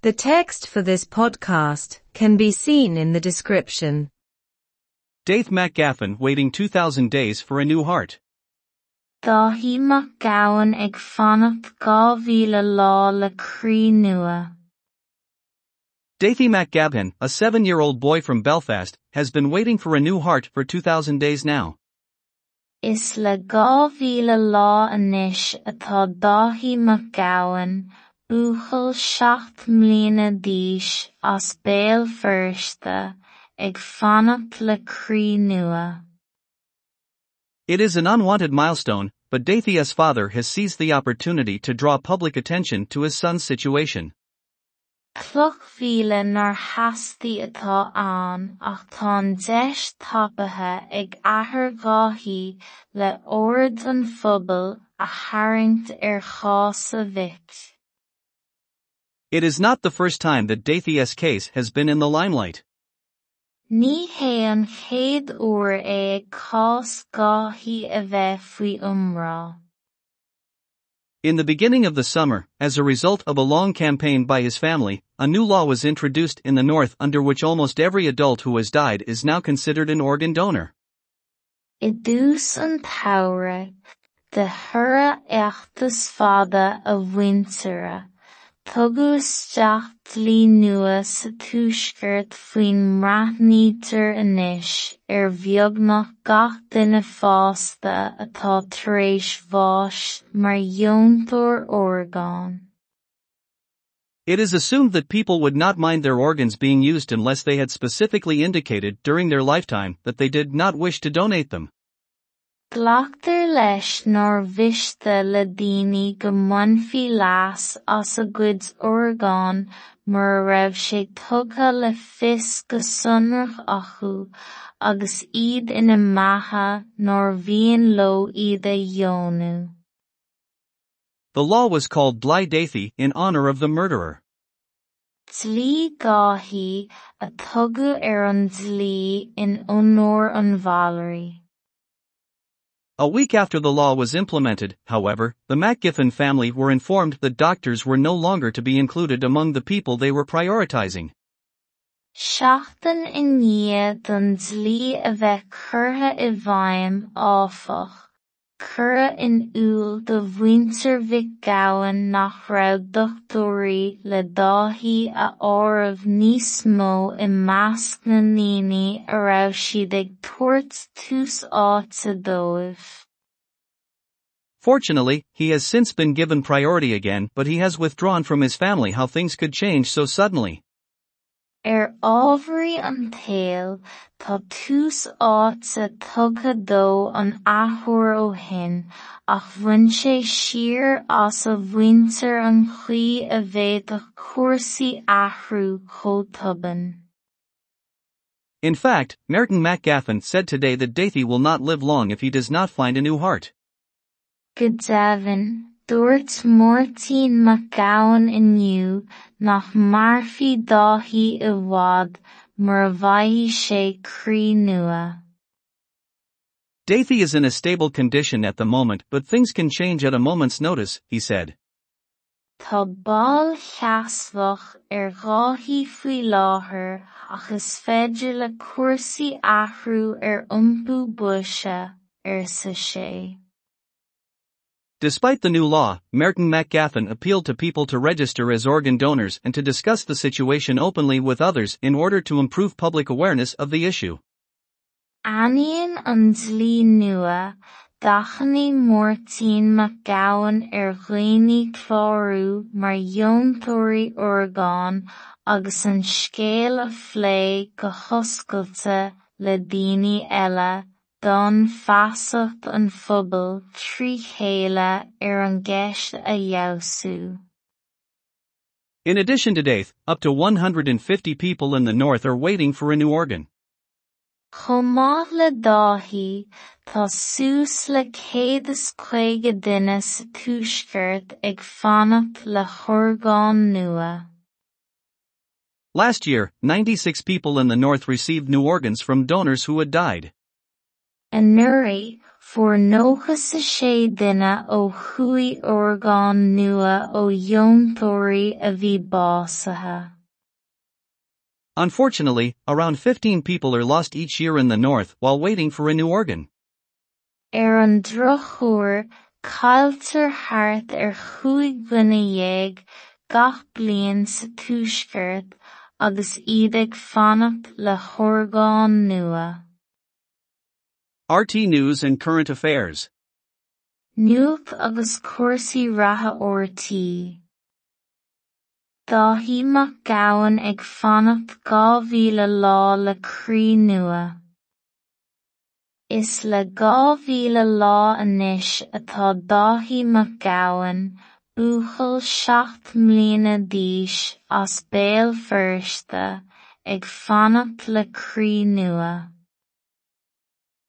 The text for this podcast can be seen in the description. Daith MacGaffin waiting 2,000 days for a new heart. Dáithí Mac Gabhann ag fannacht dhá mhíle lá le crí nua. Dáithí Mac Gabhann, a seven-year-old boy from Belfast, has been waiting for a new heart for 2,000 days now. Is le dhá mhíle lá anois atá Dáithí Mac Gabhann úchal seacht mbliana d'aois as béal firste ag fannacht le nua. It is an unwanted milestone, but Dáithí's father has seized the opportunity to draw public attention to his son's situation. Cloch mhíle nar theastaí atá ann ach tá an deis tapaithe ag athair Dháithí le ord an phobal a tharraingt ar er chás a bhit. It is not the first time that Dáithí's case has been in the limelight. Ní hé an chéad uair é ag cás Dháithí a bheith faoi umrá. In the beginning of the summer, as a result of a long campaign by his family, a new law was introduced in the North under which almost every adult who has died is now considered an organ donor. I dtús an tsamhraidh, de thoradh oireachtas fada a dlí nua sa tuaisceart faoin mbraithnítear anois ar bheagnach gach duine fásta atá tar éis bháis mar dheontóir orgán. It is assumed that people would not mind their organs being used unless they had specifically indicated during their lifetime that they did not wish to donate them. Glactar leis nár bhiste le daoine go maionnfaí leas as a gcuid orgán mar a raibh sé tugadh le fios go sonrach acu agus iad ina mbeatha nóir bhíonn leo iad a dheonú. The law was called Bly in honor of the murderer. Dlí Dháithí a tugadh ar an in honor an Valerie. A week after the law was implemented, however, the MacGiffin family were informed that doctors were no longer to be included among the people they were prioritizing. Seachtain i ndiaidh don dlí áfach, cuireadh in iúl do mhuintir Mhic Gabhann nach raibh dochtúirí le dáithí a áireamh níos mó i measc na ndaoine a raibh siad tús áit a dóibh. Fortunately, he has since been given priority again, but he has withdrawn from his family how things could change so suddenly. Er Ar ábhairí an tá tús tugadh dó an ó shin, ach bhain sé siar as a an chlí a bheith de chúrsaí athrú chomh tobann. In fact, Merton MacGaffin said today that Daithy will not live long if he does not find a new heart. Go deimhin, dúirt Máirtín Mac Gabhann inniu nach mbearfaí dáithí i bhfad mar a bhaithí sé crí nua. Daithy is in a stable condition at the moment, but things can change at a moment's notice, he said. Tá ball cheasmhach ar gcáthaí faoi láthair is féidir le cúrsaí athrú ar iompú buise ar sa sé. Despite the new law, Merton McGaffin appealed to people to register as organ donors and to discuss the situation openly with others in order to improve public awareness of the issue. Aíonn andli nua, dachannaí Máirtín Mac Gabhann ar dhaoine clárú mar dheontóirí orgán agus an scéal a phlé go don feasacht an phobal trí chéile ar an gceist a dheabhsú. In addition to Daith, up to 150 people in the north are waiting for a new organ. Le tá suas le céad is chuige duine sa tuaisceart ag fannacht le nua. Last year, 96 people in the north received new organs from donors who had died. In Nuri, fuair nóchas sa sé duine ó chuaigh orgán nua ó dheontóirí a bhí básaithe. Unfortunately, around 15 people are lost each year in the north while waiting for a new organ. Ar an drochuair, cailtear thart ar er chuaigh duine dhéag gach bliain sa tuaisceart agus iad ag fanacht le nua. RT News and Current Affairs. Agus cuasaí ratha ortaí. Dáithí Mac Gabhann ag fanacht dhá lá le croí nua. Is le mhíle lá anois atá dáithí Mac Gabhann buachal seacht mbliana d'aois as béal firste ag fanacht le croí nua.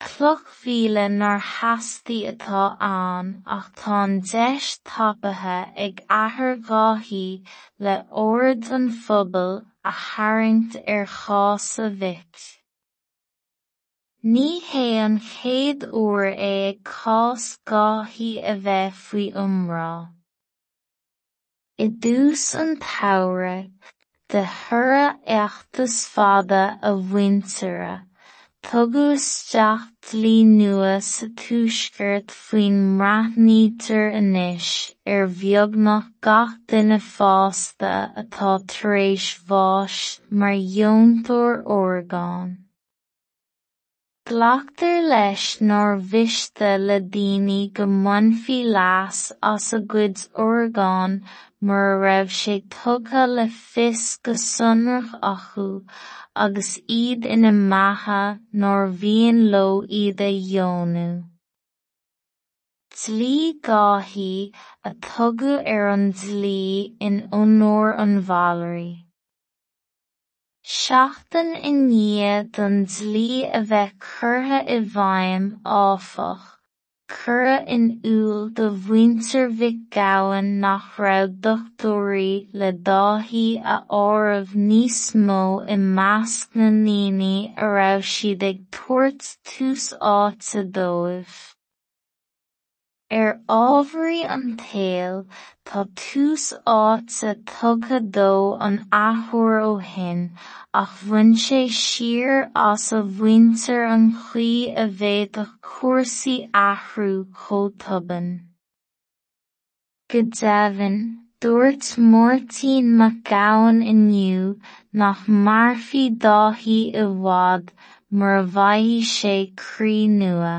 Cloch mhíle nár theastaí atá ann ach tá deis tapaithe ag athair gáthaí le ord an phobal a tharraingt ar chás a bhit. Ní hé an chéad uair é ag cás gáthaí a bheith faoi iomrá. I dtús an tsamhraidh de thoradh oireachtas fada a bhainteara Tugadh isteach dlí nua sa tuaisceart faoin mbraithnítear anois ar bheagnach gach duine fásta atá tar éis bháis mar dheontóir orgán. Glactar leis nár bhiste le daoine go maionnfaí leas as a gcuid orgán mar raibh sé tugadh le fios go sonrach acu agus iad ina mbeatha nuair bhíonn leo iad a dheonú. Dlí gáthaí a tugadh ar an dlí in onóir an bhalaí. Seachtain i ndiaidh don dlí a bheith curtha i áfach, cuireadh in iúl do mhuintir Gabhann nach raibh le Dáithí a áireamh níos mó i measc na a raibh siad ag tabhairt tús áit a dóibh. Ar ábhairí an taol tá tús áit a tugadh dó an athúir ó shin ach bhain sé siar as a bhaintear an chlaí a bheith do chúrsaí athrú chomh tobann. Go deimhin, dúirt nach mbearfaí Dáithí i bhfad mar a sé nua.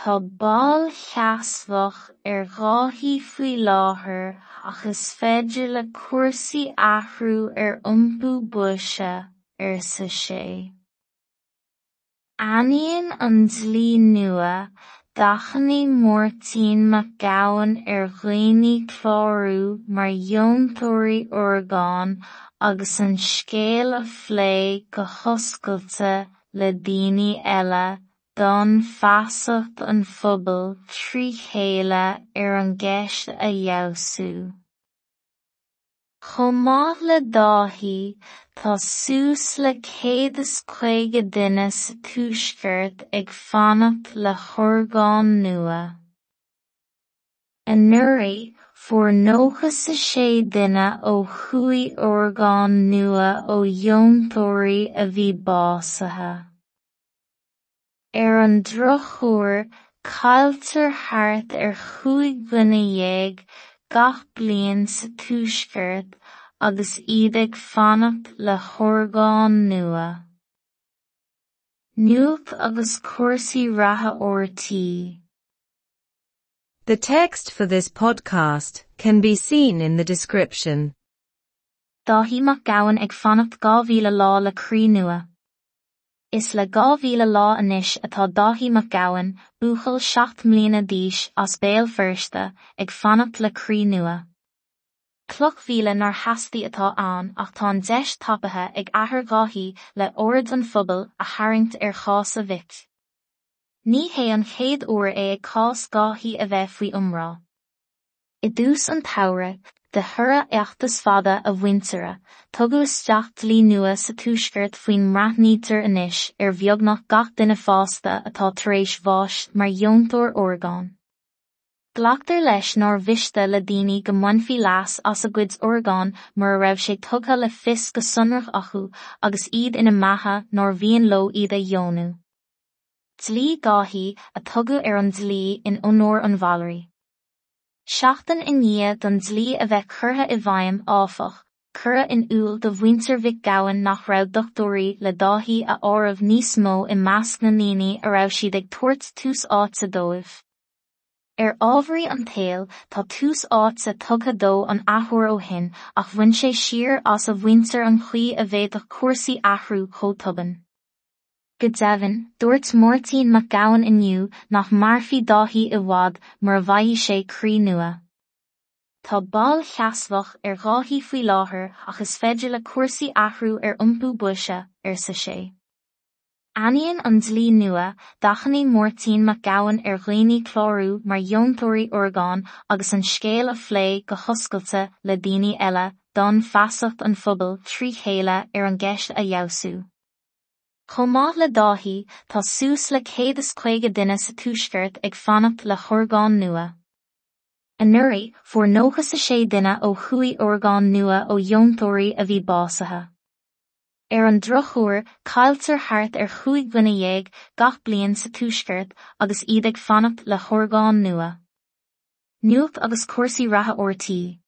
Tá ball cheasmhach ar dhátaí faoi láthair is féidir le cúrsaí athrú ar iompú buise ar sa sé. Ainneoin an dlí nua d'achanaigh Máirtín Mac Gabhain ar dhaoine clárú mar dheontóirí orgán agus an scéal a phlé go hoscailte le daoine eile don feasacht an phobal trí chéile ar an gceist a fheabhsú. Chomh maith le dáthaí, tá suas le céad is caoga duine sa tuaisceart ag fanacht le hórgán nua. Anuraidh, fuair nóchas sa sé duine ó chuaigh orgán nua ó dheontóirí a bhí básaithe. Ar an drochuair, cailtear thart ar chúig duine dhéag gach bliain sa tuaisceart agus ag fanacht le hórgán nua. Nuacht agus cuasaí ratha ortaí. The text for this podcast can be seen in the description. Dáithí Mac Gabhann ag fanacht dhá mhíle lá le croí nua. Is le gámhíle lá anois atá dáthaímach gabhain buachail seacht mlíana díis as béal firsta ag fannacht le crí nua. Clochhíle nar heastaí atá an ach tá deis tappathe ag ahar gáhí le órid an fphobal a haingt ar chás a bhic. Ní hé an chéad uair é ag cás gáhí a bheith faoi umrá. I dús an tare de thura eachtas fada a bhaintere, tugadh isteach dlí nua sa túisceart faoin mreathnítear inis ar bheagnach gach duine fásta atá tar éis bháis mar dheontóir Orgáin. Glachtar leis nóir bhiste le daoine go mhainfí leas as a gcuid Orgáin mar a raibh sé tugtha le fis go sonrach acu agus iad ina maithe nóir bhíon lo iad a dheonú. Dlí gáthí a tugadh ar an dlí in onóir an Valerie. Seachtain i ndiaidh don dlí a bheith curtha i bhfeidhm áfach, cura in úl do bhhuintear Vic Gowan nach raibh dochtúirí le dáthaí a áireamh níos mó i measc na ndaoine a raibh siad ag tuairt tús áit sa dóibh. Ar ábhraí an taal tá tús áit sa tugtha dó an athúir ó hin ach bhain sé siar as a bhhuintear an chuí a bheith do cuasaí athrú chomh Go deimhin dúirt Máirtín Mac Gowan inniu nach mbearfaí dáthaí i bhfad mar a bhaigh sé croí nua. Tá ball cheasmhach ar gháthí faoi láthair ach is féidir le cuasaí athrú ar iompú buise ar sa sé. Aíonn an dlí nua dachannaí Mórtín Mac Gowan ar ghlaoine chlárú mar dheontóirí orgáin agus an scéal a phlé go thoscailte le daoine eile don feasacht an phobal trí chéile ar an gceist a dheabhsú. Maith le dáthaí tá suas le céad is chuige duine sa túisceart ag fanacht le chorgáin nua. Anuraí fuair nóchas sa sé duine ó chuí orgáin nua ó dheontóirí a bhí básathe. Ar an drochúir cáiltar thart ar chuig gine dhéag gach blion sa túisceart agus iad ag fanacht le chorgáin nua. Nuach agus cuasaí ratha ortaí.